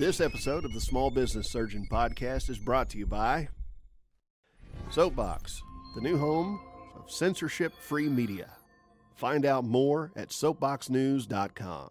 This episode of the Small Business Surgeon Podcast is brought to you by Soapbox, the new home of censorship free media. Find out more at soapboxnews.com.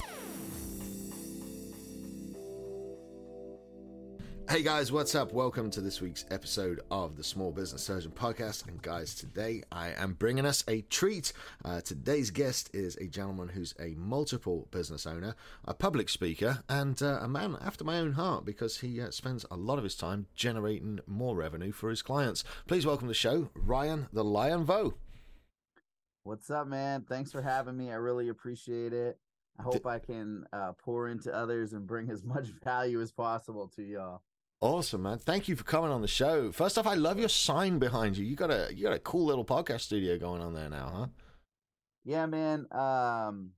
Hey guys, what's up? Welcome to this week's episode of the Small Business Surgeon Podcast. And guys, today I am bringing us a treat. Uh, today's guest is a gentleman who's a multiple business owner, a public speaker, and uh, a man after my own heart because he uh, spends a lot of his time generating more revenue for his clients. Please welcome to the show, Ryan the Lion Vo. What's up, man? Thanks for having me. I really appreciate it. I hope I can uh, pour into others and bring as much value as possible to y'all. Awesome, man. Thank you for coming on the show. First off, I love your sign behind you. You got a you got a cool little podcast studio going on there now, huh? Yeah, man. Um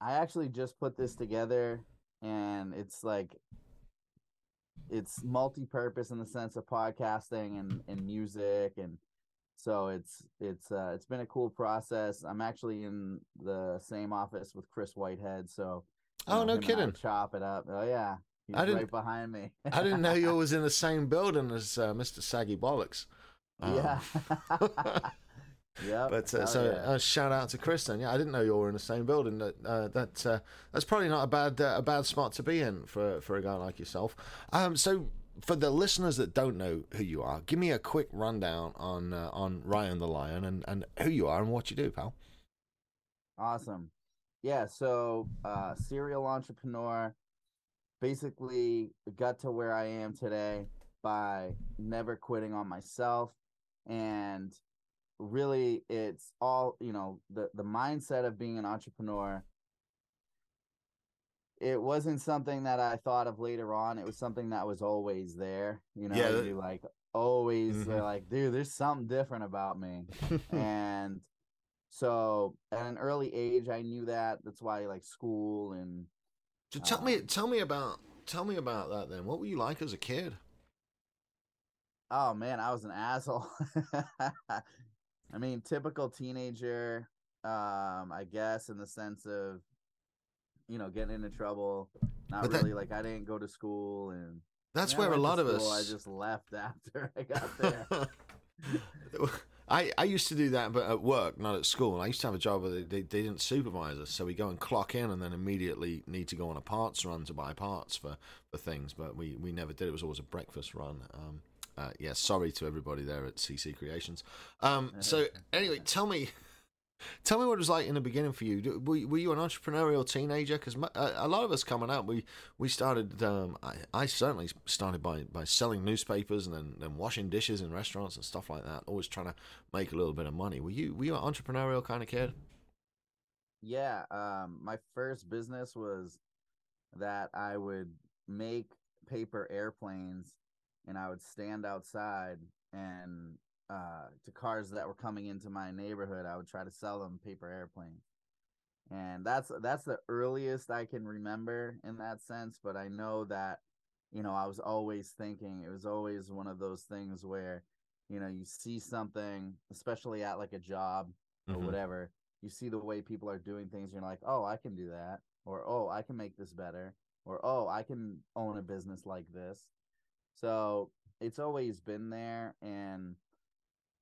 I actually just put this together and it's like it's multi-purpose in the sense of podcasting and, and music and so it's it's uh it's been a cool process. I'm actually in the same office with Chris Whitehead, so Oh, know, no him and I kidding. Chop it up. Oh yeah. He's I didn't- right behind me. I didn't know you was in the same building as uh, Mr. Saggy Bollocks. Um, Yeah. yeah. But uh, so uh, shout out to Chris then. Yeah, I didn't know you were in the same building. That uh, that uh, that's probably not a bad uh, a bad spot to be in for for a guy like yourself. Um, so for the listeners that don't know who you are, give me a quick rundown on uh, on Ryan the Lion and and who you are and what you do, pal. Awesome. Yeah, so uh serial entrepreneur basically got to where I am today by never quitting on myself and really it's all, you know, the the mindset of being an entrepreneur it wasn't something that I thought of later on. It was something that was always there. You know, Yeah, you like always Mhm. like, dude, there's something different about me and so at an early age i knew that that's why like school and So tell me, tell me about, tell me about that. Then, what were you like as a kid? oh man i was an asshole i mean typical teenager um i guess in the sense of you know getting into trouble not But that- really like i didn't go to school and That's where a lot of school, us. i just left after i got there I, I used to do that, but at work, not at school. I used to have a job where they, they, they didn't supervise us, so we go and clock in, and then immediately need to go on a parts run to buy parts for, for things. But we, we never did. It was always a breakfast run. Um, uh, yeah, sorry to everybody there at CC Creations. Um, so anyway, tell me, tell me what it was like in the beginning for you. Were, you an entrepreneurial teenager? Because a, a lot of us coming up, we we started. Um, I, I certainly started by, by selling newspapers and then, then washing dishes in restaurants and stuff like that. Always trying to make a little bit of money. Were you were you an entrepreneurial kind of kid? Yeah, um, my first business was that I would make paper airplanes and I would stand outside and uh, to cars that were coming into my neighborhood, I would try to sell them paper airplanes. And that's that's the earliest I can remember in that sense, but I know that you know, I was always thinking it was always one of those things where you know, you see something, especially at like a job or Mhm. whatever, you see the way people are doing things, you're like, oh, I can do that, or oh, I can make this better, or oh, I can own a business like this. So it's always been there, and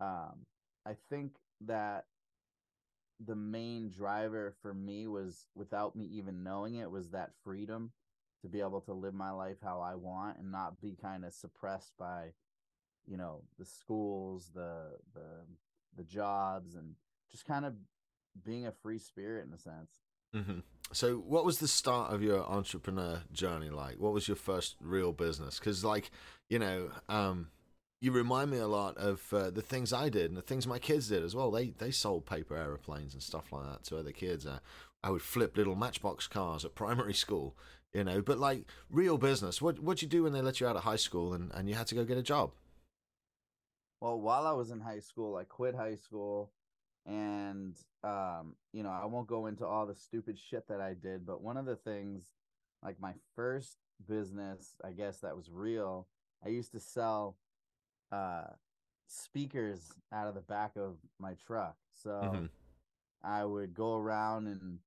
um, I think that the main driver for me was, without me even knowing it, was that freedom to be able to live my life how I want and not be kind of suppressed by, you know, the schools, the the the jobs, and just kind of being a free spirit in a sense. hmm So, what was the start of your entrepreneur journey like? What was your first real business? Because, like, you know, um, you remind me a lot of uh, the things I did and the things my kids did as well. They they sold paper airplanes and stuff like that to other kids. Uh, I would flip little matchbox cars at primary school, you know. But like real business, what what'd you do when they let you out of high school and, and you had to go get a job? Well, while I was in high school, I quit high school and you know, I won't go into all the stupid shit that I did, but one of the things, like my first business, I guess that was real, I used to sell uh speakers out of the back of my truck. So Mhm. I would go around and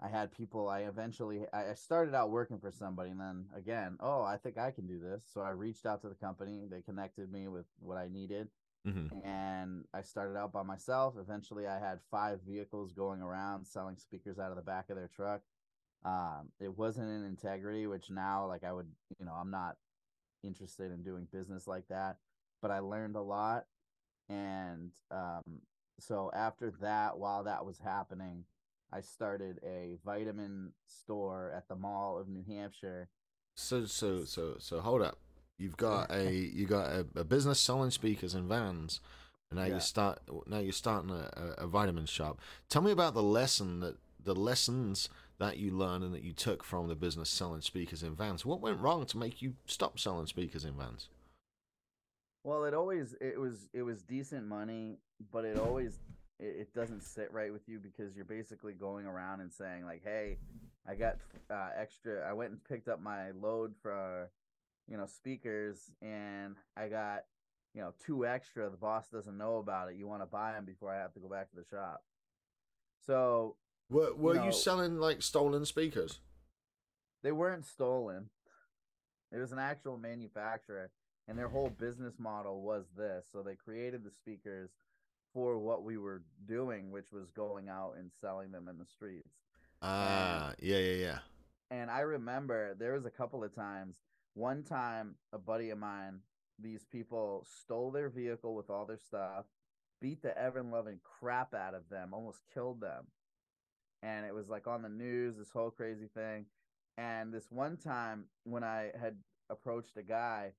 I had people I eventually I started out working for somebody and then again, oh, I think I can do this. So I reached out to the company, they connected me with what I needed Mhm. and I started out by myself. Eventually, I had five vehicles going around selling speakers out of the back of their truck. Um, it wasn't in integrity, which now, like, I would, you know, I'm not interested in doing business like that, but I learned a lot. And um, so after that, while that was happening, I started a vitamin store at the Mall of New Hampshire. So so so so hold up. You've got a you got a, a business selling speakers and vans, and now Yeah. you start now you're starting a, a, a vitamin shop. Tell me about the lesson that the lessons that you learned and that you took from the business selling speakers in vans. What went wrong to make you stop selling speakers in vans? Well, it always it was it was decent money, but it always it, it doesn't sit right with you because you're basically going around and saying like, "Hey, I got uh, extra. I went and picked up my load for, you know, speakers, and I got, you know, two extra. The boss doesn't know about it. You want to buy them before I have to go back to the shop." So Were were you know- selling like stolen speakers? they weren't stolen. It was an actual manufacturer, and their whole business model was this. So they created the speakers for what we were doing, which was going out and selling them in the streets. Ah, yeah, yeah, yeah. And I remember there was a couple of times. One time, a buddy of mine, these people stole their vehicle with all their stuff, beat the ever loving crap out of them, almost killed them. And it was like on the news, this whole crazy thing. And this one time when I had approached a guy,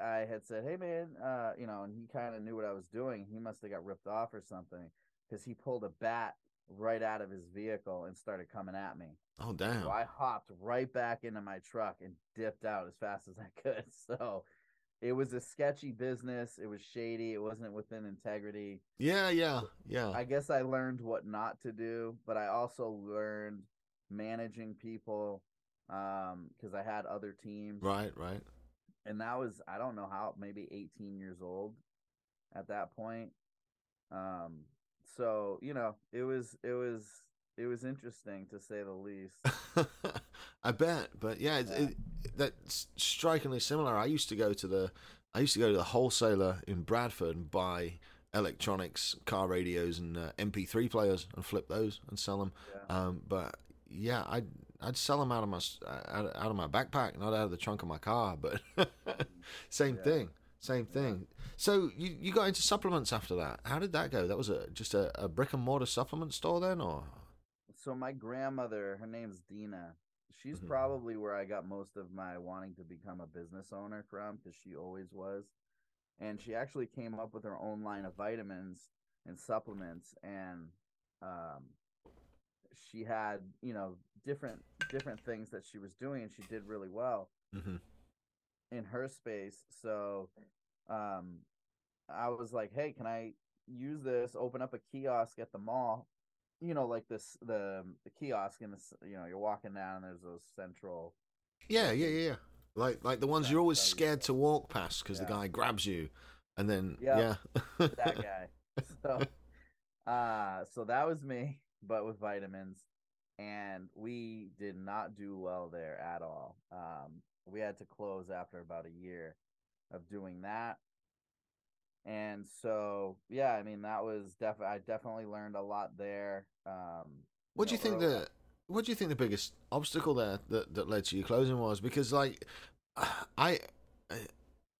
I had said, "Hey man, uh, you know," and he kind of knew what I was doing. He must have got ripped off or something because he pulled a bat right out of his vehicle and started coming at me. Oh damn. So I hopped right back into my truck and dipped out as fast as I could. So it was a sketchy business. It was shady. It wasn't within integrity. Yeah, yeah, yeah. I guess I learned what not to do, but I also learned managing people um because I had other teams. Right, right. And that was I don't know how maybe 18 years old at that point. Um so, you know, it was it was it was interesting to say the least. I bet, but yeah, it, Yeah. It, that's strikingly similar. I used to go to the, I used to go to the wholesaler in Bradford and buy electronics, car radios, and uh, MP3 players, and flip those and sell them. Yeah. Um, but yeah, I'd I'd sell them out of my out, out of my backpack, not out of the trunk of my car. But same Yeah. thing, same thing. So you you got into supplements after that? How did that go? That was a just a, a brick and mortar supplement store then, or so my grandmother, her name's Dina. She's Mhm. probably where I got most of my wanting to become a business owner from because she always was. And she actually came up with her own line of vitamins and supplements and um she had, you know, different different things that she was doing and she did really well hmm in her space. So um I was like, "Hey, can I use this? Open up a kiosk at the mall." You know, like this the the kiosk in this, you know, you're walking down and there's those central Yeah, yeah, yeah, yeah. Like like the ones Yeah, you're always scared to walk past because the guy grabs you, and then Yeah, yeah, that guy. So uh so that was me, but with vitamins. And we did not do well there at all. Um we had to close after about a year of doing that. And so yeah, I mean that was definitely I definitely learned a lot there. Um What do you know, think early- the What do you think the biggest obstacle there that, that led to you closing was? Because like, I-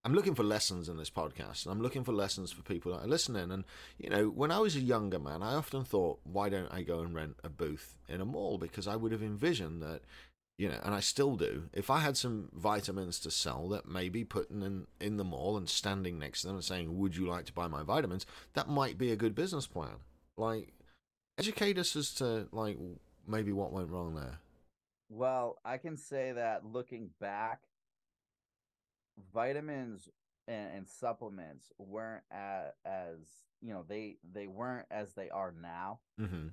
I'm looking for lessons in this podcast, and I'm looking for lessons for people that are listening. And you know, when I was a younger man, I often thought, why don't I go and rent a booth in a mall? Because I would have envisioned that. You know, and I still do. If I had some vitamins to sell that maybe putting in in the mall and standing next to them and saying, "Would you like to buy my vitamins?" That might be a good business plan. Like, educate us as to like maybe what went wrong there. Well, I can say that looking back, vitamins and, and supplements weren't as you know they they weren't as they are now. Mm-hmm.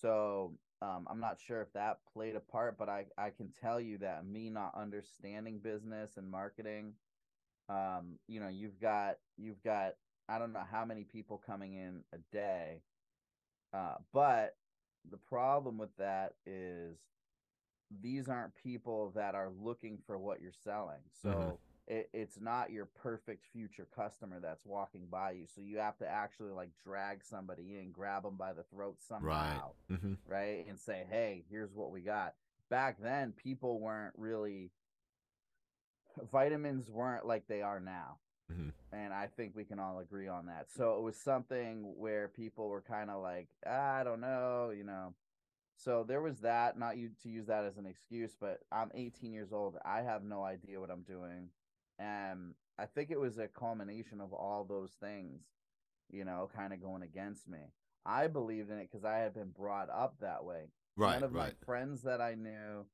so um, I'm not sure if that played a part, but I, I can tell you that me not understanding business and marketing, um, you know, you've got you've got I don't know how many people coming in a day, uh, but the problem with that is these aren't people that are looking for what you're selling. So Mhm. It, it's not your perfect future customer that's walking by you. So you have to actually like drag somebody in, grab them by the throat somehow, hmm right? And say, hey, here's what we got. Back then, people weren't really, vitamins weren't like they are now. Mhm. And I think we can all agree on that. So it was something where people were kind of like, I don't know, you know. So there was that, not you to use that as an excuse, but I'm 18 years old. I have no idea what I'm doing. And I think it was a culmination of all those things, you know, kind of going against me. I believed in it because I had been brought up that way. Right, None of right. my friends that I knew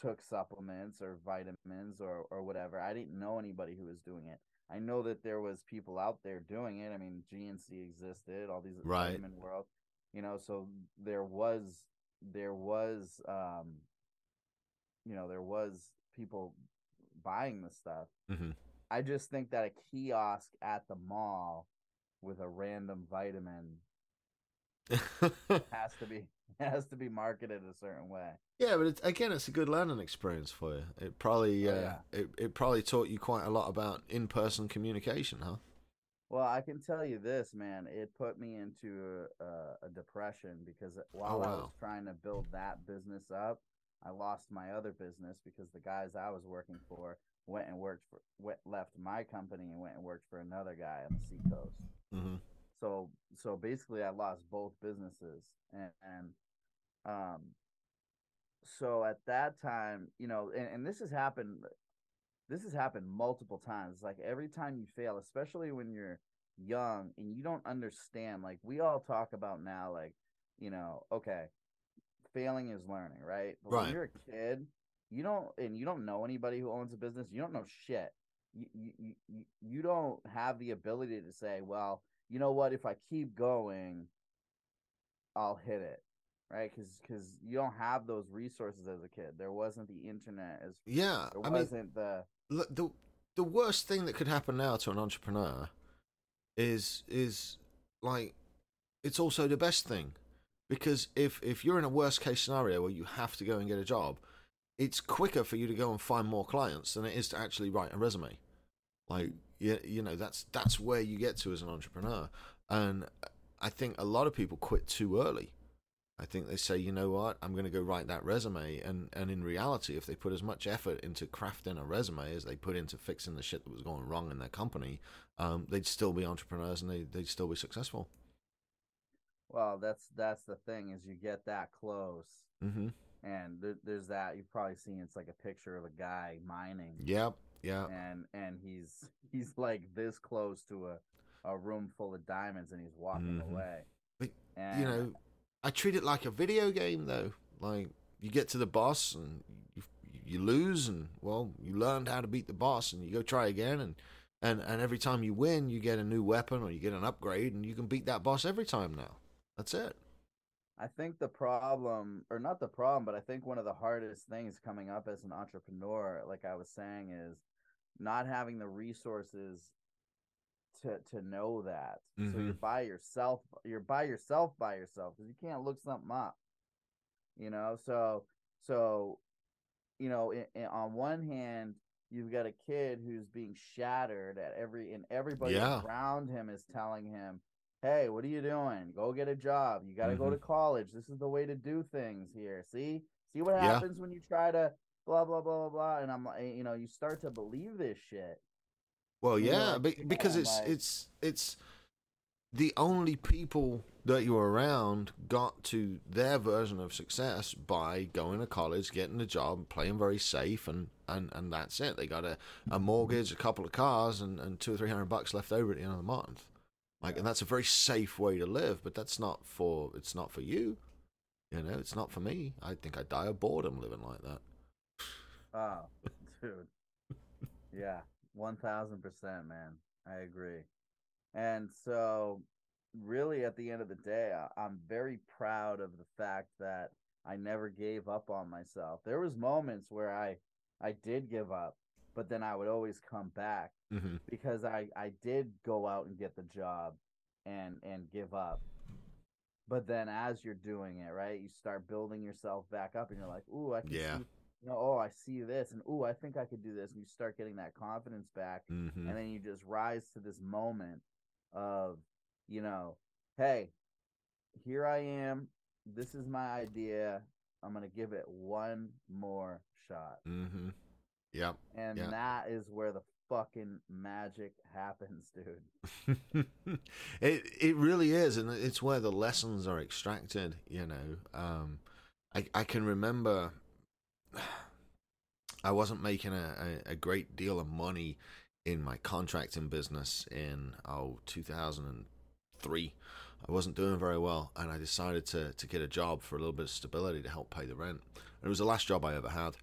took supplements or vitamins or or whatever. I didn't know anybody who was doing it. I know that there was people out there doing it. I mean, GNC existed, all these Right. vitamin world, you know. So there was there was um, you know, there was people buying the stuff. hmm I just think that a kiosk at the mall with a random vitamin has to be has to be marketed a certain way. yeah, but it's, again, it's a good learning experience for you. It probably, Oh, uh, yeah. it, it probably taught you quite a lot about in-person communication, huh? Well, I can tell you this, man. It put me into a, a depression because while I was trying to build that business up, I lost my other business because the guys I was working for went and worked for went, left my company and went and worked for another guy on the seacoast. hmm So so basically, I lost both businesses, and, and um, so at that time, you know, and, and this has happened. This has happened multiple times. Like every time you fail, especially when you're young and you don't understand. Like we all talk about now, like you know, okay, failing is learning, right? But Right. when you're a kid, you don't, and you don't know anybody who owns a business. You don't know shit. You you you, you- don't have the ability to say, well, you know what? If I keep going, I'll hit it, right? Because because you don't have those resources as a kid. There wasn't the internet as Yeah, there I wasn't the look, the the worst thing that could happen now to an entrepreneur is is like it's also the best thing because if if you're in a worst case scenario where you have to go and get a job it's quicker for you to go and find more clients than it is to actually write a resume. Like you, you know that's that's where you get to as an entrepreneur. And i think a lot of people quit too early. I think they say, you know what, I'm going to go write that resume, and and in reality, if they put as much effort into crafting a resume as they put into fixing the shit that was going wrong in their company, um, they'd still be entrepreneurs and they they'd still be successful. Well, that's that's the thing is you get that close, hmm and there, there's that you've probably seen. It's like a picture of a guy mining, Yep, yeah, and and he's he's like this close to a a room full of diamonds, and he's walking Mhm. away. But, and you know, I treat it like a video game though. Like you get to the boss and you you lose, and well, you learned how to beat the boss, and you go try again, and and and every time you win, you get a new weapon or you get an upgrade, and you can beat that boss every time now. That's it. I think the problem, or not the problem, but I think one of the hardest things coming up as an entrepreneur, like I was saying, is not having the resources to to know that. So you're Mhm. by yourself. You're by yourself by yourself because you can't look something up. You know, so so you know, i i on one hand, you've got a kid who's being shattered at every, and everybody Yeah. around him is telling him, "Hey, what are you doing? Go get a job. You got to go mm-hmm. to college. This is the way to do things here. See, see what Yeah. happens when you try to blah blah blah blah blah." And I'm like, eh, you know, you start to believe this shit. Well, yeah, like, be- "Damn, because it's like-" it's it's the only people that you're around got to their version of success by going to college, getting a job, playing very safe, and and and that's it. They got a, a mortgage, a couple of cars, and and two or three hundred bucks left over at the end of the month. Like, and that's a very safe way to live, but that's not for it's not for you. You know, it's not for me. I think I'd die of boredom living like that. Oh, dude. Yeah, one thousand percent, man. I agree. And so, really at the end of the day, I'm very proud of the fact that I never gave up on myself. There was moments where I I did give up, but then I would always come back hmm because I I did go out and get the job and and give up. But then as you're doing it, right, you start building yourself back up and you're like, "Ooh, I can Yeah. see you know, oh, I see this and ooh, I think I could do this." And you start getting that confidence back hmm and then you just rise to this moment of, you know, hey, here I am. This is my idea. I'm going to give it one more shot. hmm Yep. And Yeah. that is where the fucking magic happens, dude. it it really is, and it's where the lessons are extracted. You know, um, I I can remember I wasn't making a, a, a great deal of money in my contracting business in oh 2003. I wasn't doing very well, and I decided to to get a job for a little bit of stability to help pay the rent. And it was the last job I ever had.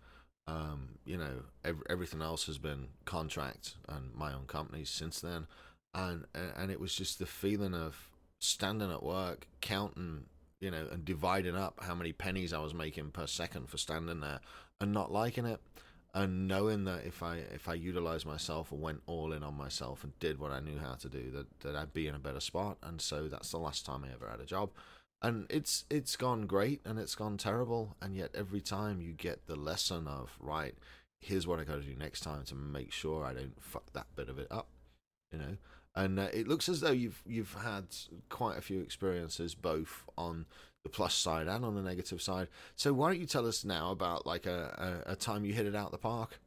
Um, you know, ev- everything else has been contract and my own companies since then, and and it was just the feeling of standing at work, counting, you know, and dividing up how many pennies I was making per second for standing there, and not liking it, and knowing that if I if I utilized myself and went all in on myself and did what I knew how to do, that that I'd be in a better spot. And so that's the last time I ever had a job and it's it's gone great and it's gone terrible. And yet every time you get the lesson of right here's what i got to do next time to make sure i don't fuck that bit of it up you know? And uh, it looks as though you've you've had quite a few experiences both on the plus side and on the negative side. So why don't you tell us now about like a, a, a time you hit it out the park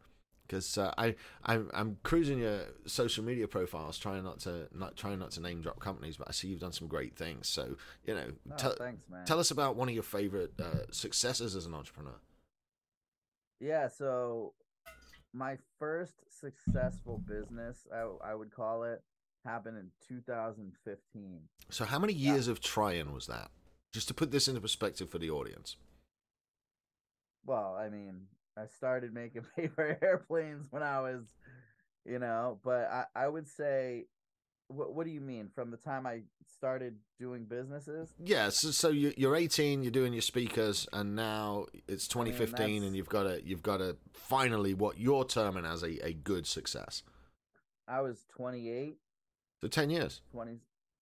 because uh, I I'm, I'm cruising your social media profiles, trying not to not trying not to name drop companies, but I see you've done some great things. So you know, No, tell thanks, man. tell us about one of your favorite uh, successes as an entrepreneur. yeah, so my first successful business, I, I would call it, happened in 2015. So how many years of trying was that? Just to put this into perspective for the audience. Well, I mean, I started making paper airplanes when I was, you know, but I, I would say, what, what do you mean? From the time I started doing businesses? Yeah, so, so you, you're 18, you're doing your speakers, and now it's I mean, 2015, and you've got to you've got to finally what you're terming as a, a good success. I was 28, So 10 years. 20,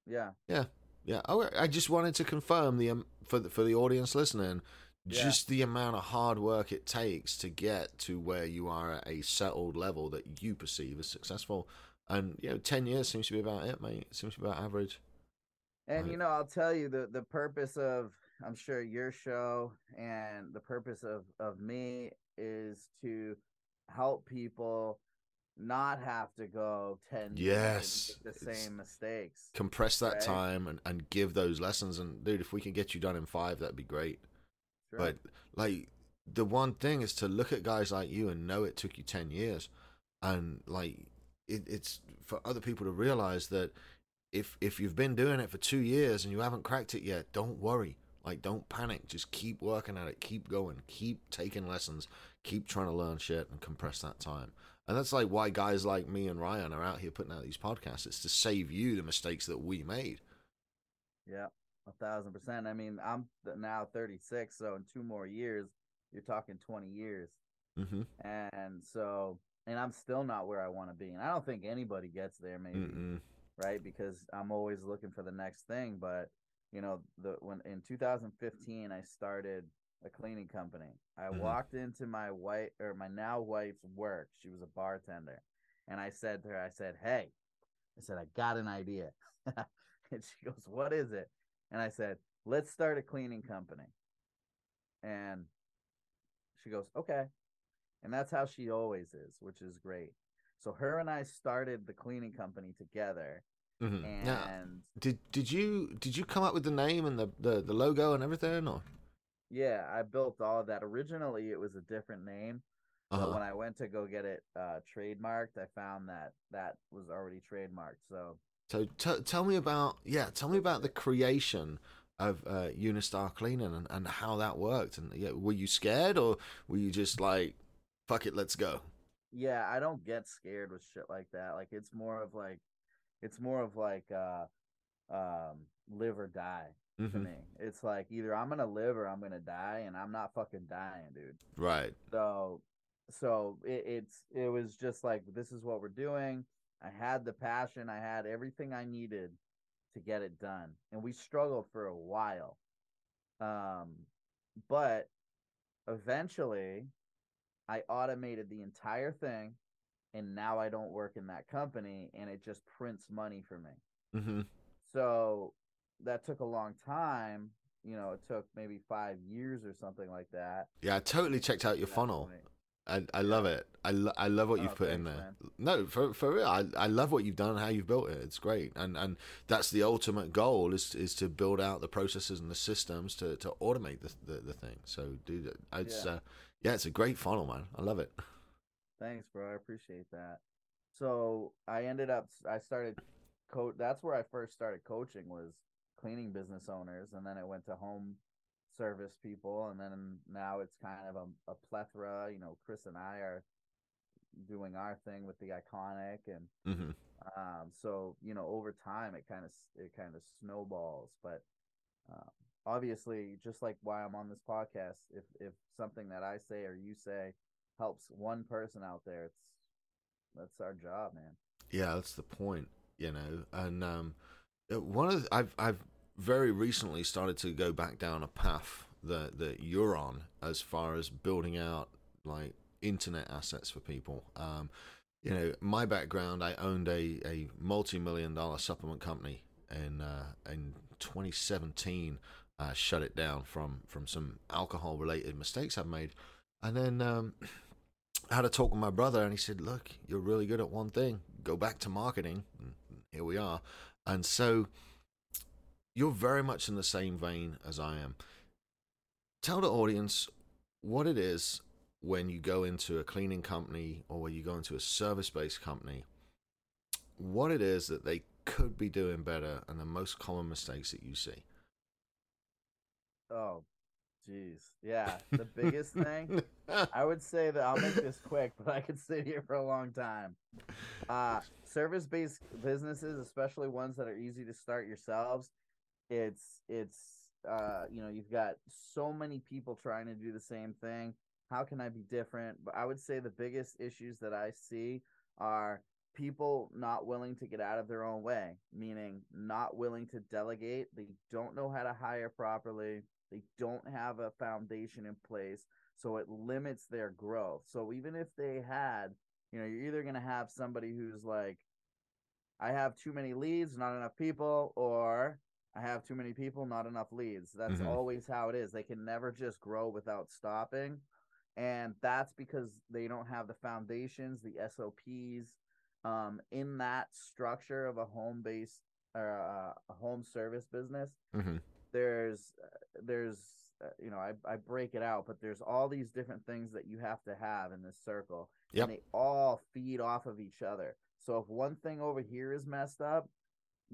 yeah. Yeah, Yeah. oh, I just wanted to confirm the um, for the, for the audience listening, Yeah. just the amount of hard work it takes to get to where you are at a settled level that you perceive as successful. And you know, ten years seems to be about it, mate. It seems to be about average. And Right. you know, I'll tell you the the purpose of I'm sure your show and the purpose of of me is to help people not have to go 10 years Yes, and make the it's- same mistakes. Compress that Right. time and, and give those lessons. And dude, if we can get you done in five, that'd be great. Sure. But like the one thing is to look at guys like you and know it took you ten years, and like it, it's for other people to realize that if if you've been doing it for two years and you haven't cracked it yet, don't worry. Like don't panic. Just keep working at it. Keep going. Keep taking lessons. Keep trying to learn shit and compress that time. And that's like why guys like me and Ryan are out here putting out these podcasts. It's to save you the mistakes that we made. Yeah, a thousand percent. I mean, I'm now 36, so in two more years, you're talking 20 years. Mm-hmm. And so, and I'm still not where I want to be. And I don't think anybody gets there, maybe, Mm-mm. right? Because I'm always looking for the next thing. But, you know, the when in 2015, I started a cleaning company. I Mhm. walked into my wife or my now wife's work. She was a bartender. And I said to her, I said, Hey, I said, I got an idea. and she goes, What is it? And I said, Let's start a cleaning company. And she goes, Okay. And that's how she always is, which is great. So her and I started the cleaning company together. Mm-hmm. And Now, did did you did you come up with the name and the, the, the logo and everything or yeah, I built all of that. Originally it was a different name. Uh-huh. when I went to go get it uh, trademarked, I found that that was already trademarked. So so t- tell me about yeah tell me about the creation of uh, Unistar Cleaning and, and how that worked and yeah were you scared or were you just like fuck it let's go yeah i don't get scared with shit like that like it's more of like it's more of like uh um live or die Mhm. me. It's like either I'm gonna live or I'm gonna die, and I'm not fucking dying, dude. Right. So, so it, it's it was just like this is what we're doing. I had the passion, I had everything I needed to get it done, and we struggled for a while. Um, but eventually, I automated the entire thing, and now I don't work in that company, and it just prints money for me. hmm So that took a long time. You know, it took maybe five years or something like that. Yeah, I totally checked out your funnel. I, I love it. I, lo- I love what you've Oh, put in there. man. No, for for real. I, I love what you've done and how you've built it. It's great. And and that's the ultimate goal is is to build out the processes and the systems to, to automate the, the the thing. So do that. It's Yeah. uh yeah, it's a great funnel, man. I love it. Thanks, bro. I appreciate that. So I ended up I started coach that's where I first started coaching was cleaning business owners and then it went to home service people and then now it's kind of a, a plethora, you know, Chris and I are doing our thing with the iconic and hmm um so you know over time it kind of it kind of snowballs but uh, obviously just like why i'm on this podcast if if something that i say or you say helps one person out there it's that's our job man Yeah, that's the point, you know. And um, uh, one of the, I've I've very recently started to go back down a path that that you're on as far as building out like internet assets for people. Um, you know, my background, I owned a a multi million dollar supplement company in uh, in 2017. Uh, shut it down from from some alcohol related mistakes I've made, and then um, I had a talk with my brother, and he said, "Look, you're really good at one thing. Go back to marketing." And here we are, and so you're very much in the same vein as I am. Tell the audience what it is when you go into a cleaning company or when you go into a service-based company. What it is that they could be doing better, and the most common mistakes that you see. oh jeez yeah the biggest thing I would say that I'll make this quick, but I could sit here for a long time. Uh, service based businesses, especially ones that are easy to start yourselves, it's it's uh, you know you've got so many people trying to do the same thing. How can I be different? But I would say the biggest issues that I see are people not willing to get out of their own way, meaning not willing to delegate. They don't know how to hire properly. They don't have a foundation in place so it limits their growth. So even if they had, you know, you're either going to have somebody who's like, I have too many leads, not enough people, or I have too many people, not enough leads. That's Mhm. always how it is. They can never just grow without stopping. And that's because they don't have the foundations, the SOPs um, in that structure of a home based or uh, a home service business hmm there's there's uh, you know I, I break it out but there's all these different things that you have to have in this circle Yep. and they all feed off of each other so if one thing over here is messed up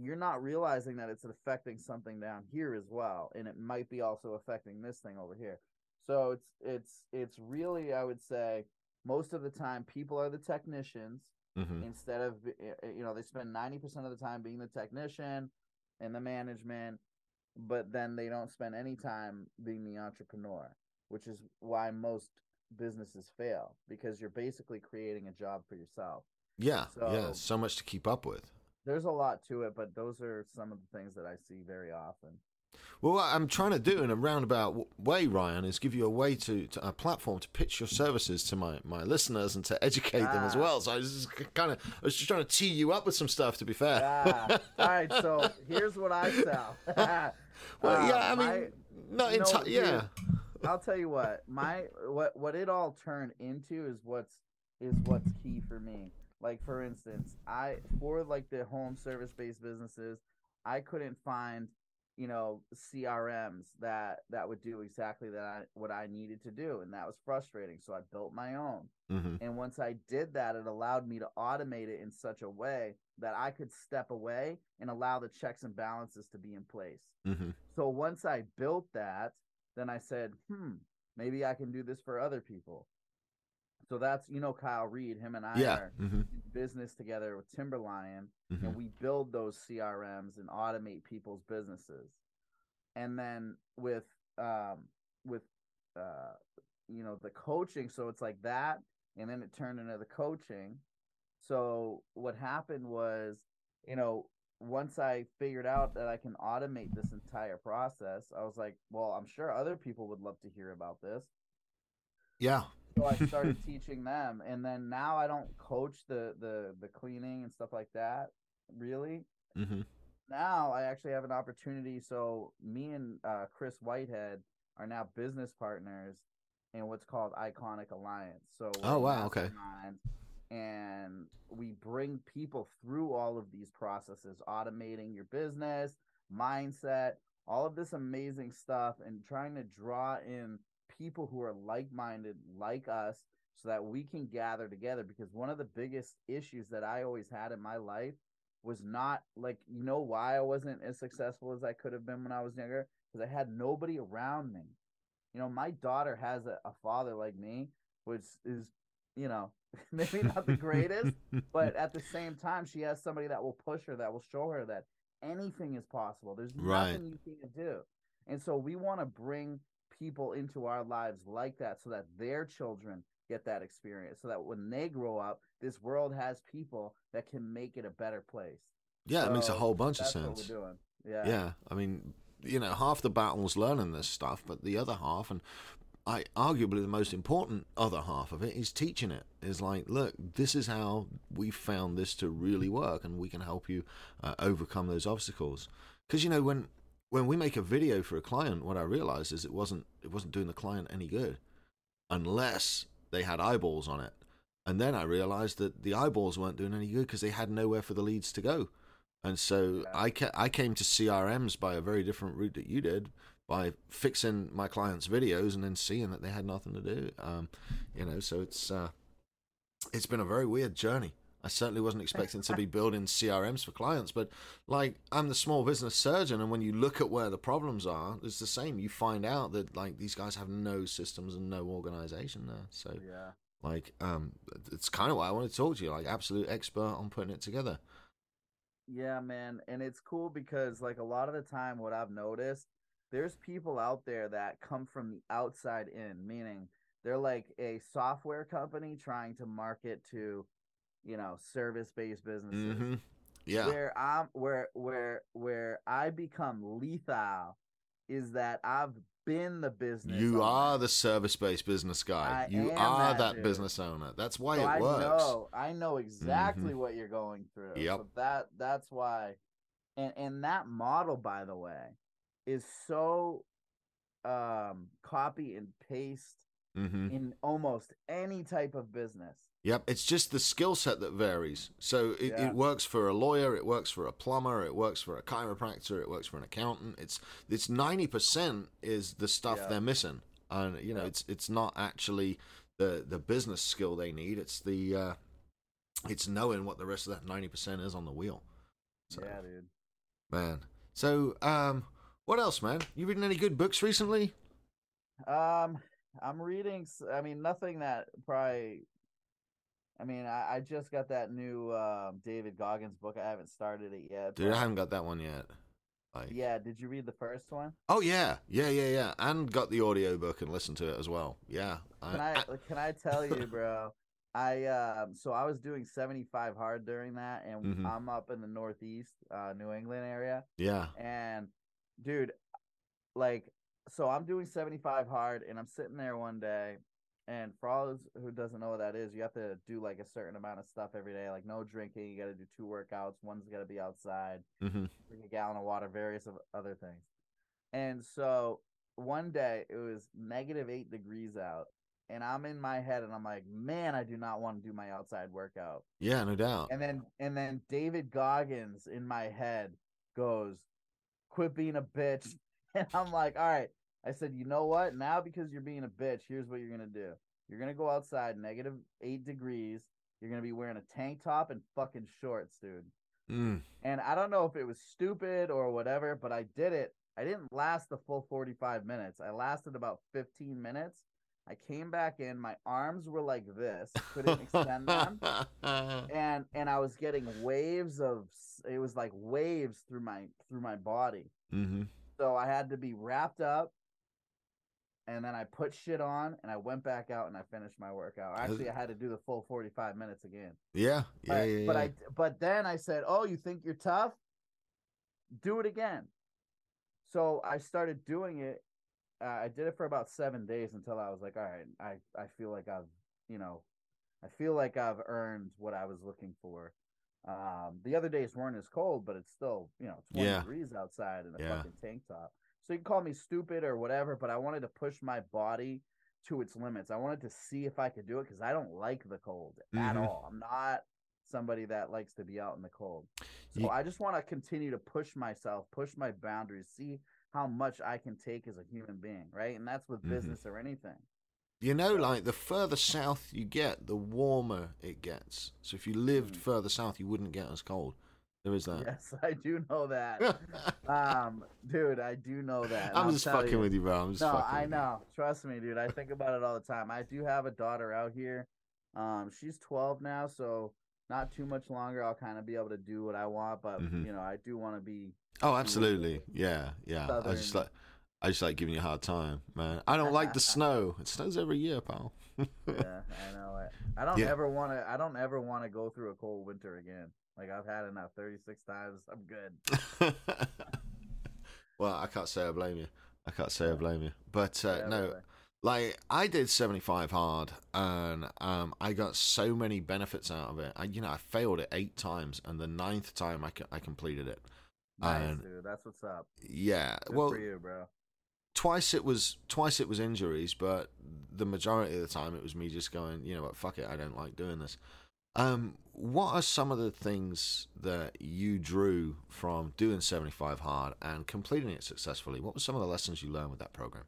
you're not realizing that it's affecting something down here as well and it might be also affecting this thing over here so it's it's it's really i would say most of the time people are the technicians hmm instead of uh, you know they spend 90% of the time being the technician and the management but then they don't spend any time being the entrepreneur which is why most businesses fail because you're basically creating a job for yourself Yeah, yeah. So- So much to keep up with. There's a lot to it but those are some of the things that i see very often Well, what I'm trying to do in a roundabout way, Ryan, is give you a way to, to a platform to pitch your services to my, my listeners and to educate them as Ah. well. So I was just kind of I was just trying to tee you up with some stuff. To be fair. ah, all right so here's what i sell well, Uh, yeah. I mean, my- not no, entirely. Yeah. I'll tell you what, my what what it all turned into is what's is what's key for me. Like for instance, I for like the home service based businesses, I couldn't find, you know, CRMs that that would do exactly that I, what I needed to do, and that was frustrating. So I built my own. hmm And once I did that, it allowed me to automate it in such a way that I could step away and allow the checks and balances to be in place. hmm So once I built that, then I said, hmm, maybe I can do this for other people. So that's you know Kyle Reed, him and I Yeah. are hmm in business together with Timberlion, hmm and we build those CRMs and automate people's businesses. And then with um with uh you know the coaching, so it's like that, and then it turned into the coaching. So what happened was, you know, once I figured out that I can automate this entire process, I was like, well, I'm sure other people would love to hear about this. Yeah. So I started teaching them, and then now I don't coach the the the cleaning and stuff like that. Really, mm-hmm. now I actually have an opportunity. So me and uh, Chris Whitehead are now business partners in what's called Iconic Alliance. So Oh, wow, okay. And we bring people through all of these processes, automating your business, mindset, all of this amazing stuff, and trying to draw in people who are like minded, like us, so that we can gather together. Because one of the biggest issues that I always had in my life was not like you know why I wasn't as successful as I could have been when I was younger because I had nobody around me. You know, my daughter has a, a father like me, which is you know maybe not the greatest, but at the same time she has somebody that will push her, that will show her that anything is possible. There's Right. nothing you can't do, and so we want to bring people into our lives like that so that their children get that experience so that when they grow up this world has people that can make it a better place yeah, it makes a whole bunch of sense. what we're doing yeah Yeah, I mean, you know, half the battle's learning this stuff, but the other half, and I arguably the most important other half of it is teaching it. Is like, look, this is how we found this to really work, and we can help you uh, overcome those obstacles. Because you know, when when we make a video for a client, what I realized is it wasn't it wasn't doing the client any good unless they had eyeballs on it. And then I realized that the eyeballs weren't doing any good because they had nowhere for the leads to go. And so. I ca- I came to CRMs by a very different route that you did by fixing my clients' videos and then seeing that they had nothing to do. Um, you know, so it's uh, it's been a very weird journey. I certainly wasn't expecting to be building CRMs for clients, but like I'm the small business surgeon, and when you look at where the problems are, it's the same. You find out that like these guys have no systems and no organization there. So yeah like um, it's kind of why I want to talk to you, like absolute expert on putting it together. yeah man and it's cool because like a lot of the time what i've noticed there's people out there that come from the outside in meaning they're like a software company trying to market to you know service-based businesses hmm Yeah. where I'm where where where I become lethal is that I've been the business. You owner. are the service-based business guy. I you are that that business owner. That's why So it I works. Mm-hmm. know I know exactly what you're going through. Yep. So that that's why and and that model by the way is so um copy and paste hmm in almost any type of business. Yep, it's just the skill set that varies. So it, Yeah. it works for a lawyer, it works for a plumber, it works for a chiropractor, it works for an accountant. It's it's ninety percent is the stuff Yeah. they're missing, and you know Yeah. it's it's not actually the the business skill they need. It's the uh, it's knowing what the rest of that ninety percent is on the wheel. So, Yeah, dude. man. So um, what else, man? You reading any good books recently? Um, I'm reading. I mean, nothing that probably. I mean, I, I just got that new um, David Goggins book. I haven't started it yet. Dude, I haven't got that one yet. Like, Yeah, did you read the first one? Oh yeah, yeah, yeah, yeah, and got the audiobook and listened to it as well. Yeah. Can I can I tell you, bro? I um so I was doing 75 hard during that, and Mhm. I'm up in the Northeast, uh, New England area, yeah. and dude, like, so I'm doing 75 hard, and I'm sitting there one day, and for all those who doesn't know what that is, you have to do like a certain amount of stuff every day, like no drinking. You got to do two workouts. One's got to be outside. hmm drink a gallon of water, various of other things. And so one day it was negative eight degrees out, and I'm in my head, and I'm like, man, I do not want to do my outside workout. Yeah, no doubt. And then and then David Goggins in my head goes, quit being a bitch. And I'm like, all right. I said, you know what? Now because you're being a bitch, here's what you're gonna do. You're gonna go outside, negative eight degrees. You're gonna be wearing a tank top and fucking shorts, dude. Mm. And I don't know if it was stupid or whatever, but I did it. I didn't last the full 45 minutes. I lasted about 15 minutes. I came back in. My arms were like this, couldn't extend them, and and I was getting waves of. It was like waves through my through my body. hmm So I had to be wrapped up, and then I put shit on, and I went back out and I finished my workout. Actually, I had to do the full forty five minutes again. Yeah, yeah, But, yeah. but yeah. I but then I said, "Oh, you think you're tough? Do it again." So I started doing it. Uh, I did it for about seven days until I was like, "All right, I I feel like I've you know, I feel like I've earned what I was looking for." Um, the other days weren't as cold, but it's still you know twenty Yeah. degrees outside in a fucking tank top. So you can call me stupid or whatever, but I wanted to push my body to its limits. I wanted to see if I could do it because I don't like the cold at Mhm. all. I'm not somebody that likes to be out in the cold. So Ye- I just want to continue to push myself, push my boundaries, see how much I can take as a human being, right? And that's with Mhm. business or anything. You know, like the further south you get, the warmer it gets. So if you lived Mm. further south, you wouldn't get as cold. There is that. Yes, I do know that. um, dude, I do know that. I'm I'll just fucking you. with you, bro. I'm just No, I with you. know. Trust me, dude. I think about it all the time. I do have a daughter out here. Um, she's 12 now, so not too much longer. I'll kind of be able to do what I want, but Mhm. you know, I do want to be. Oh, absolutely. Yeah, yeah. I just like, I just like giving you a hard time, man. I don't like the snow. It snows every year, pal. Yeah, I know it. I don't Yeah. ever want to. I don't ever want to go through a cold winter again. Like I've had enough. 36 times. I'm good. well, I can't say I blame you. I can't say I blame you. But uh, Yeah, no, really. like I did 75 hard and um, I got so many benefits out of it. I, you know, I failed it eight times and the ninth time I, co- I completed it. Nice, and- dude. That's what's up. Yeah. Good well, for you, bro. Twice it was twice it was injuries, but the majority of the time it was me just going, you know what, fuck it, I don't like doing this. Um, what are some of the things that you drew from doing 75 hard and completing it successfully? What were some of the lessons you learned with that program?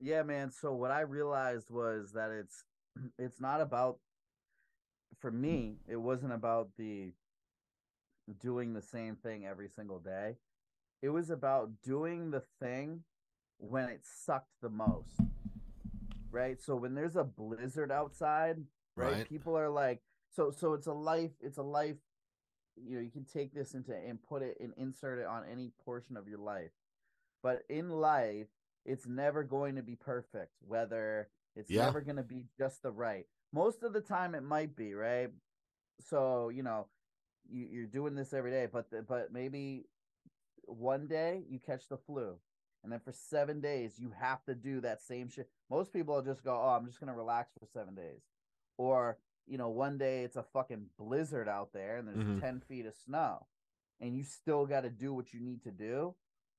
Yeah, man. So what I realized was that it's it's not about for me, it wasn't about the doing the same thing every single day. It was about doing the thing when it sucked the most. Right? So when there's a blizzard outside, right? Right. People are like so so it's a life it's a life you know, you can take this into and put it and insert it on any portion of your life. But in life, it's never going to be perfect, whether it's Yeah. never going to be just the right. Most of the time, it might be right. So you know, you, you're doing this every day, but the, but maybe one day you catch the flu, and then for seven days you have to do that same shit. Most people will just go, "Oh, I'm just gonna relax for seven days," or you know, one day it's a fucking blizzard out there and there's Mhm. ten feet of snow, and you still got to do what you need to do.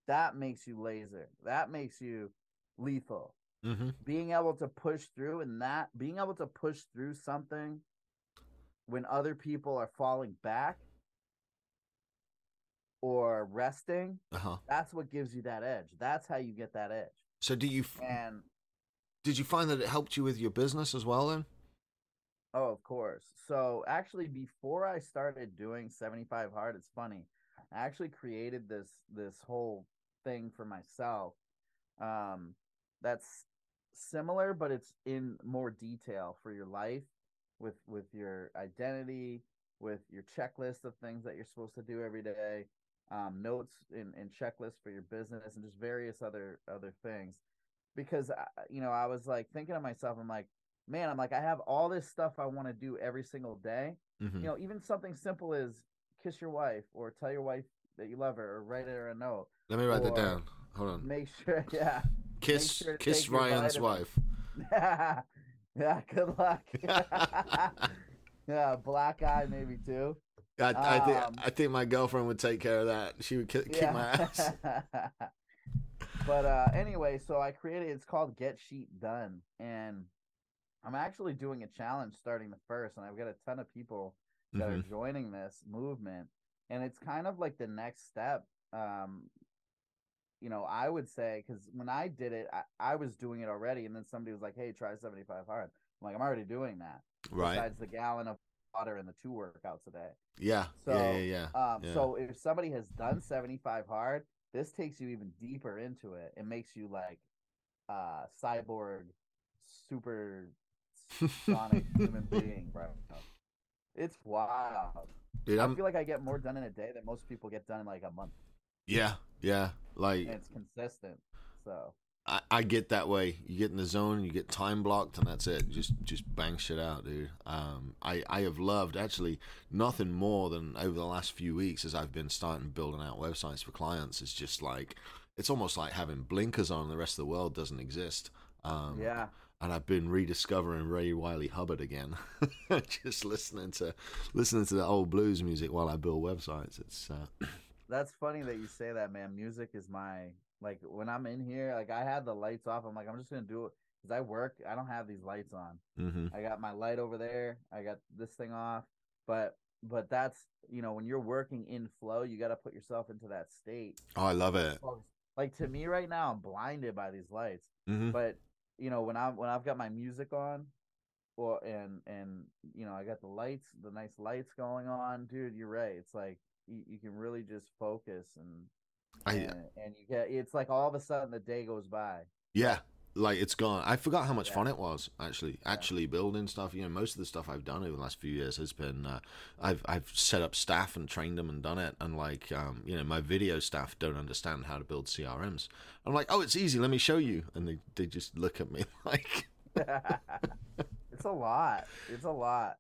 That makes you laser. That makes you lethal Mm-hmm. being able to push through and that being able to push through something when other people are falling back or resting Uh huh. that's what gives you that edge that's how you get that edge So, do you f- and did you find that it helped you with your business as well? Then, oh of course so actually before i started doing 75 hard it's funny i actually created this this whole thing for myself um that's similar but it's in more detail for your life with with your identity with your checklist of things that you're supposed to do every day um, notes and, and checklists for your business and just various other other things because you know i was like thinking to myself i'm like man i'm like i have all this stuff i want to do every single day mm-hmm. you know even something simple as kiss your wife or tell your wife that you love her or write her a note let me write that down. Hold on. make sure yeah Kiss, sure kiss Ryan's wife. yeah good luck yeah black eye maybe too I, I think Um, I think my girlfriend would take care of that. She would ki- kick my ass. but uh anyway, so I created it's called Get Sheet Done. And I'm actually doing a challenge starting the first, and I've got a ton of people that Mhm. are joining this movement. And it's kind of like the next step. Um, you know, I would say because when I did it, I, I was doing it already, and then somebody was like, Hey, try 75 hard. I'm like, I'm already doing that. Right. Besides the gallon of water and the two workouts a day. Yeah. So, yeah. Yeah. Yeah. Um, Yeah. So if somebody has done 75 hard, this takes you even deeper into it. It makes you like uh cyborg super sonic human being, bro. It's wild. Dude, I I'm feel like I get more done in a day than most people get done in like a month. yeah, yeah. Like And it's consistent. So I, I get that way. You get in the zone, you get time blocked, and that's it. Just just bang shit out, dude. Um, I I have loved actually nothing more than over the last few weeks as I've been starting building out websites for clients. It's just like it's almost like having blinkers on. The rest of the world doesn't exist. Um, yeah. and I've been rediscovering Ray Wylie Hubbard again, just listening to listening to the old blues music while I build websites. It's uh, That's funny that you say that, man. Music is my like when I'm in here, like I had the lights off. I'm like, I'm just gonna do it because I work. I don't have these lights on. hmm I got my light over there. I got this thing off. But but that's you know when you're working in flow, you got to put yourself into that state. oh, I love it. Like to me right now, I'm blinded by these lights. hmm But you know when I when I've got my music on, well and and you know I got the lights, the nice lights going on, dude. You're right. It's like you, you can really just focus and I and, and you get it's like all of a sudden the day goes by. Yeah, like it's gone. I forgot how much Yeah. fun it was actually. Actually building stuff. You know, most of the stuff I've done over the last few years has been uh, I've I've set up staff and trained them and done it. And like um, you know, my video staff don't understand how to build CRMs. I'm like, oh, it's easy. Let me show you. And they they just look at me like, it's a lot. It's a lot.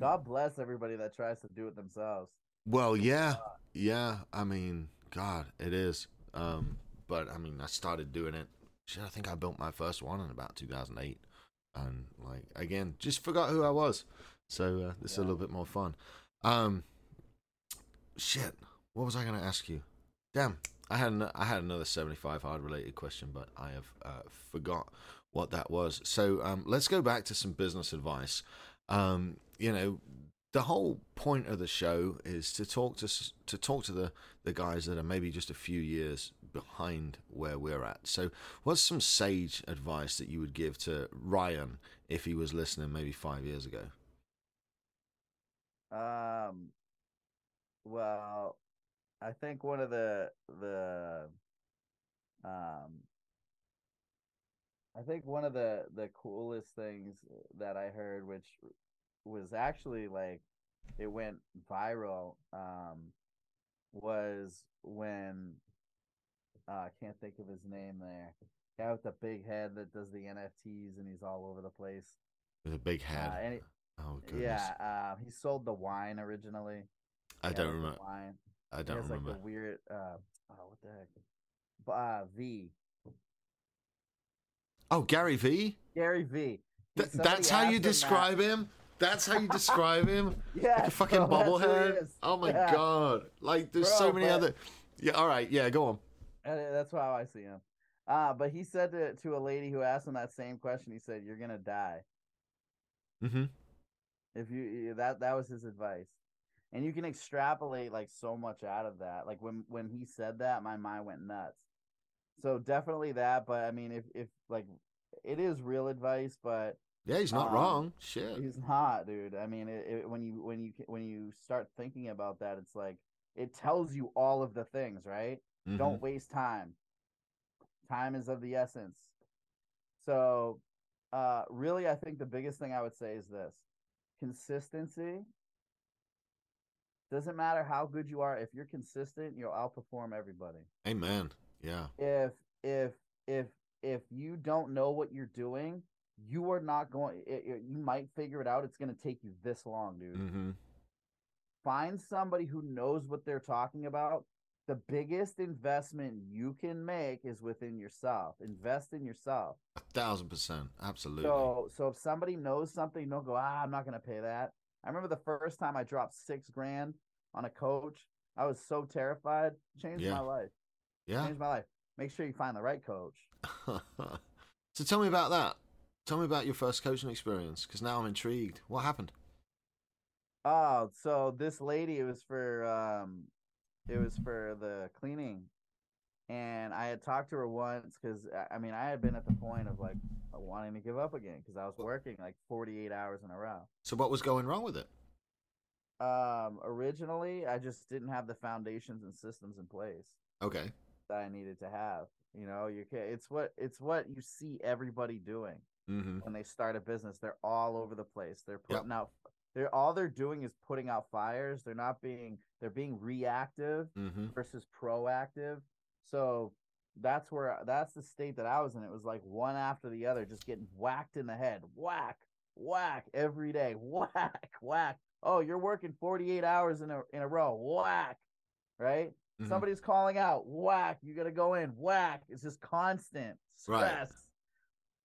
God bless everybody that tries to do it themselves. well, yeah, yeah. I mean, God, it is. Um, but I mean, I started doing it. Shit, I think I built my first one in about 2008. And like again, just forgot who I was. So uh, this is a little bit more fun. Um, shit, what was I going to ask you? Damn, I had an, I had another 75 hard related question, but I have uh, forgot what that was. So um, let's go back to some business advice. Um, you know, the whole point of the show is to talk to to talk to the the guys that are maybe just a few years behind where we're at. So, what's some sage advice that you would give to Ryan if he was listening maybe five years ago? Um well, I think one of the the um I think one of the the coolest things that I heard which was actually like it went viral um was when uh, I can't think of his name there. Guy with the big head that does the NFTs and he's all over the place. With a big head. Uh, it, oh goodness. yeah, uh, he sold the wine originally. I don't remember. Wine. I don't has remember. like the weird. Uh, oh, what the heck? Uh, V. Oh, Gary V. Gary V. Th- that's how you that. describe him. That's how you describe him. Yeah, like a fucking bro, that's who he bobblehead. Oh my Yeah. god! Like there's so many but- other. Yeah. All right. Yeah. Go on. And that's how I see him. Uh, but he said to to a lady who asked him that same question. He said, "You're gonna die Mm-hmm. if you- that." That was his advice, and you can extrapolate like so much out of that. Like when when he said that, my mind went nuts. So definitely that. But I mean, if if like it is real advice, but Yeah, he's not Um, wrong. Shit. He's not, dude. I mean, it, it, when you when you when you start thinking about that, it's like it tells you all of the things, right? Mhm. Don't waste time. Time is of the essence. So, uh, really, I think the biggest thing I would say is this: consistency. Doesn't matter how good you are. If you're consistent, you'll outperform everybody Amen. Yeah. if if if if you don't know what you're doing you are not going it, it- you might figure it out it's going to take you this long dude Mm-hmm. find somebody who knows what they're talking about the biggest investment you can make is within yourself invest in yourself A thousand percent. Absolutely. so so if somebody knows something don't go ah i'm not going to pay that i remember the first time i dropped six grand on a coach i was so terrified changed Yeah. my life yeah. changed my life make sure you find the right coach so tell me about that. Tell me about your first coaching experience, because now I'm intrigued. What happened? Oh, so this lady, it was for um, it was for the cleaning, and I had talked to her once because I mean I had been at the point of like wanting to give up again because I was working like forty eight hours in a row. So what was going wrong with it? Um, originally I just didn't have the foundations and systems in place Okay. that I needed to have, You know, you can it's what it's what you see everybody doing Mm-hmm. when they start a business. They're all over the place. They're Yep. putting out they're all they're doing is putting out fires. They're not being they're being reactive Mm-hmm. versus proactive. So that's where that's the state that I was in. It was like one after the other, just getting whacked in the head, whack, whack every day, whack, whack. Oh, you're working 48 hours in a in a row, whack, right? Mhm. Somebody's calling out, whack. You got to go in, whack. It's just constant Right.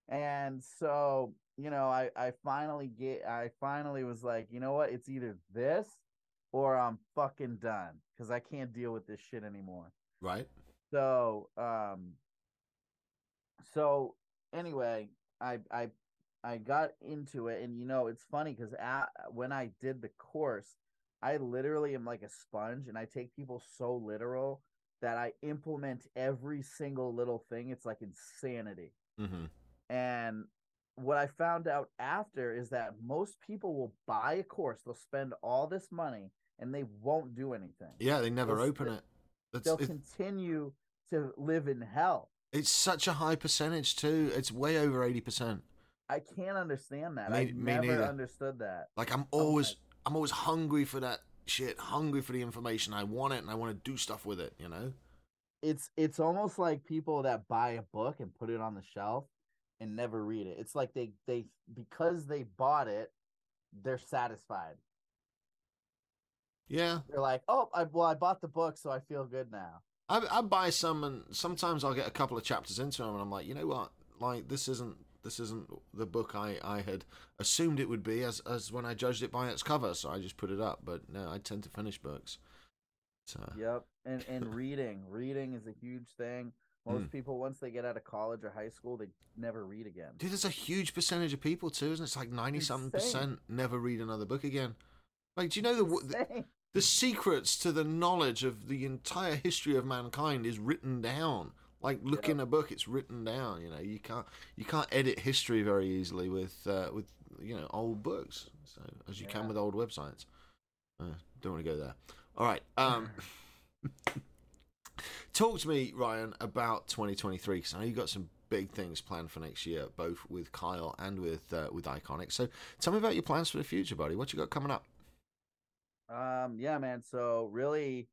And so, you know, I I finally get I finally was like, you know what? It's either this or I'm fucking done because I can't deal with this shit anymore. Right. So, um, so anyway, I I I got into it, and you know, it's funny because when I did the course, I literally am like a sponge, and I take people so literal that I implement every single little thing. It's like insanity. Mm-hmm. And what I found out after is that most people will buy a course, they'll spend all this money, and they won't do anything. Yeah, they never They'll open it. That's, They'll continue to live in hell. it's such a high percentage too. It's way over eighty percent. I can't understand that. Me- I never neither. understood that. Like I'm always, I'm always hungry for that shit. Hungry for the information. I want it, and I want to do stuff with it. You know. It's it's almost like people that buy a book and put it on the shelf and never read it. It's like they they because they bought it, they're satisfied. Yeah. They're like, oh, I well, I bought the book, so I feel good now. I, I buy some, and sometimes I'll get a couple of chapters into them, and I'm like, you know what? Like this isn't this isn't the book I, I had assumed it would be as as when I judged it by its cover. So I just put it up. But no, I tend to finish books. So Yep, and and reading, reading is a huge thing. Most Mm. people, once they get out of college or high school, they never read again. dude, there's a huge percentage of people too, isn't it? It's like ninety something percent never read another book again. Like, do you know the, the the secrets to the knowledge of the entire history of mankind is written down? Like, look Yep. in a book; it's written down. You know, you can't you can't edit history very easily with uh, with you know old books, so as you can with old websites. Uh, don't want to go there. All right. Um, talk to me, Ryan, about 2023 because I know you've got some big things planned for next year, both with Kyle and with uh, with Iconic. So, tell me about your plans for the future, buddy. What you got coming up? Um, yeah, man. So really,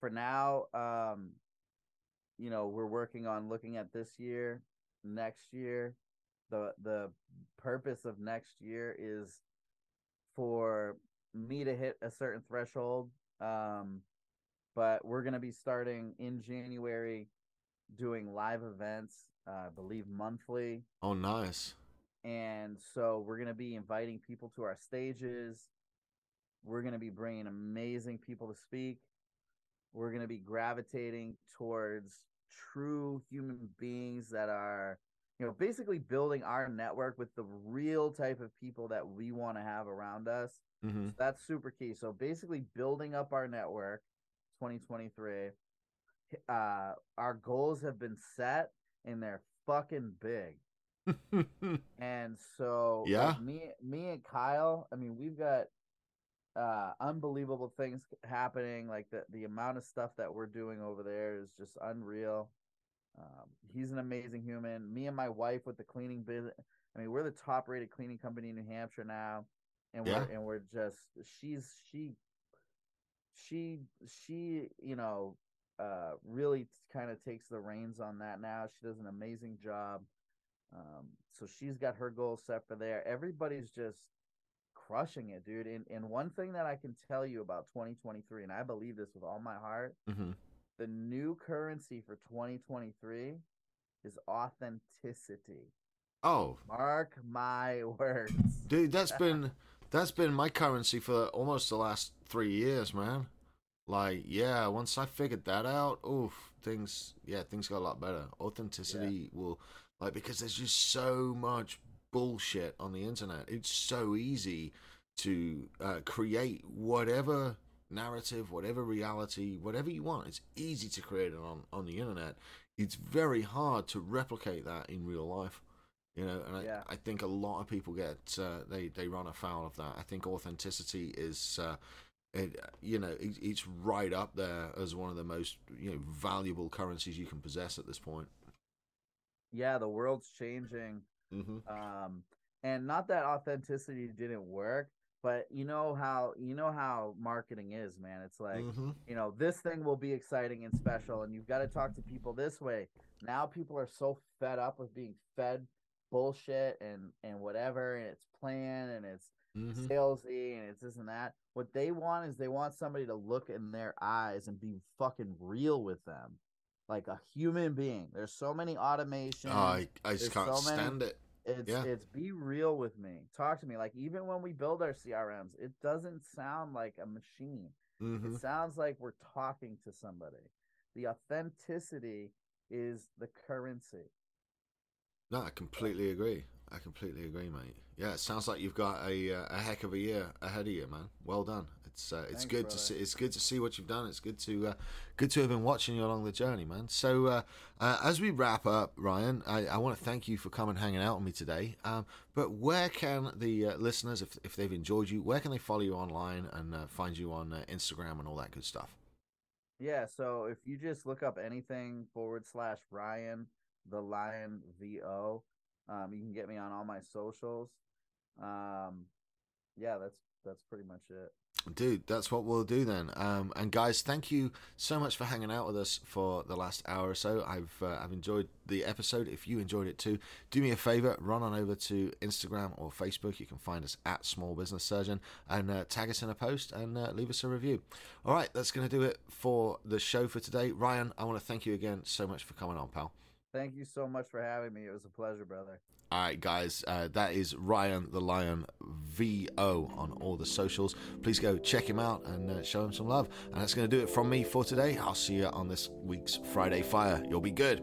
for now, um, you know, we're working on looking at this year, next year. The the purpose of next year is for me to hit a certain threshold. Um, but we're gonna be starting in January doing live events, uh, I believe monthly. Oh, nice. and so we're going to be inviting people to our stages. We're going to be bringing amazing people to speak. We're going to be gravitating towards true human beings that are you know basically building our network with the real type of people that we want to have around us. Hmm so that's super key. So basically building up our network 2023 uh our goals have been set and they're fucking big and so like, Yeah. me me and Kyle, I mean, we've got uh unbelievable things happening. Like the the amount of stuff that we're doing over there is just unreal. Um, he's an amazing human. Me and my wife with the cleaning business. I mean, we're the top rated cleaning company in New Hampshire now, and Yeah. we're and we're just she's she she she you know uh really kind of takes the reins on that now. She does an amazing job. Um, so she's got her goals set for there. Everybody's just crushing it, dude. And and one thing that I can tell you about 2023, and I believe this with all my heart, hmm the new currency for 2023 is authenticity. Oh, Mark my words. dude, that's been that's been my currency for almost the last three years, man. Like, yeah, once I figured that out, oof, things, yeah, things got a lot better. Authenticity will, like, because there's just so much bullshit on the internet. It's so easy to uh, create whatever narrative, whatever reality, whatever you want. It's easy to create it on on the internet. It's very hard to replicate that in real life. You know, and I, I think a lot of people get uh, they they run afoul of that. I think authenticity is uh, it, you know, it, it's right up there as one of the most you know valuable currencies you can possess at this point. Yeah, the world's changing. Mm-hmm. Um, and not that authenticity didn't work, but you know how you know how marketing is, man. It's like mm-hmm. you know this thing will be exciting and special, and you've got to talk to people this way. Now people are so fed up with being fed bullshit and and whatever, and it's planned and it's Mm-hmm. salesy and it's this and that. What they want is they want somebody to look in their eyes and be fucking real with them, like a human being. There's so many automation. Oh, I, I just can't so many- stand it. It's Yeah. it's be real with me. Talk to me. Like even when we build our CRMs, it doesn't sound like a machine. Mm-hmm. It sounds like we're talking to somebody. The authenticity is the currency. No, I completely agree. I completely agree, mate. Yeah, it sounds like you've got a uh, a heck of a year ahead of you, man. Well done. It's uh, it's Thanks, good brother. to see. It's good to see what you've done. It's good to uh, good to have been watching you along the journey, man. So uh, uh, as we wrap up, Ryan, I, I want to thank you for coming hanging out with me today. Um, but where can the uh, listeners, if if they've enjoyed you, where can they follow you online and uh, find you on uh, Instagram and all that good stuff? Yeah, so if you just look up anything forward slash Ryan the Lion VO, um, you can get me on all my socials. Um, yeah, that's that's pretty much it. Dude, that's what we'll do then. Um, and guys, thank you so much for hanging out with us for the last hour or so. I've uh, I've enjoyed the episode. If you enjoyed it too, do me a favor, run on over to Instagram or Facebook. You can find us at Small Business Surgeon and uh, tag us in a post and uh, leave us a review. All right, that's going to do it for the show for today. Ryan, I want to thank you again so much for coming on, pal. Thank you so much for having me. It was a pleasure, brother. All right, guys, uh, that is Ryan the Lion VO on all the socials. Please go check him out and uh, show him some love. And that's going to do it from me for today. I'll see you on this week's Friday Fire. You'll be good.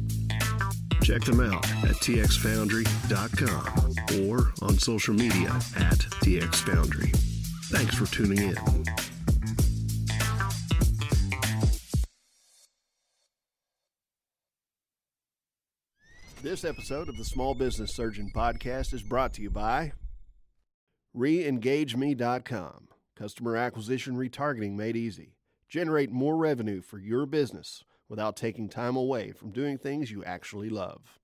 Check them out at txfoundry.com or on social media at txfoundry. Thanks for tuning in. This episode of the Small Business Surgeon Podcast is brought to you by reengageme.com. Customer acquisition retargeting made easy. Generate more revenue for your business without taking time away from doing things you actually love.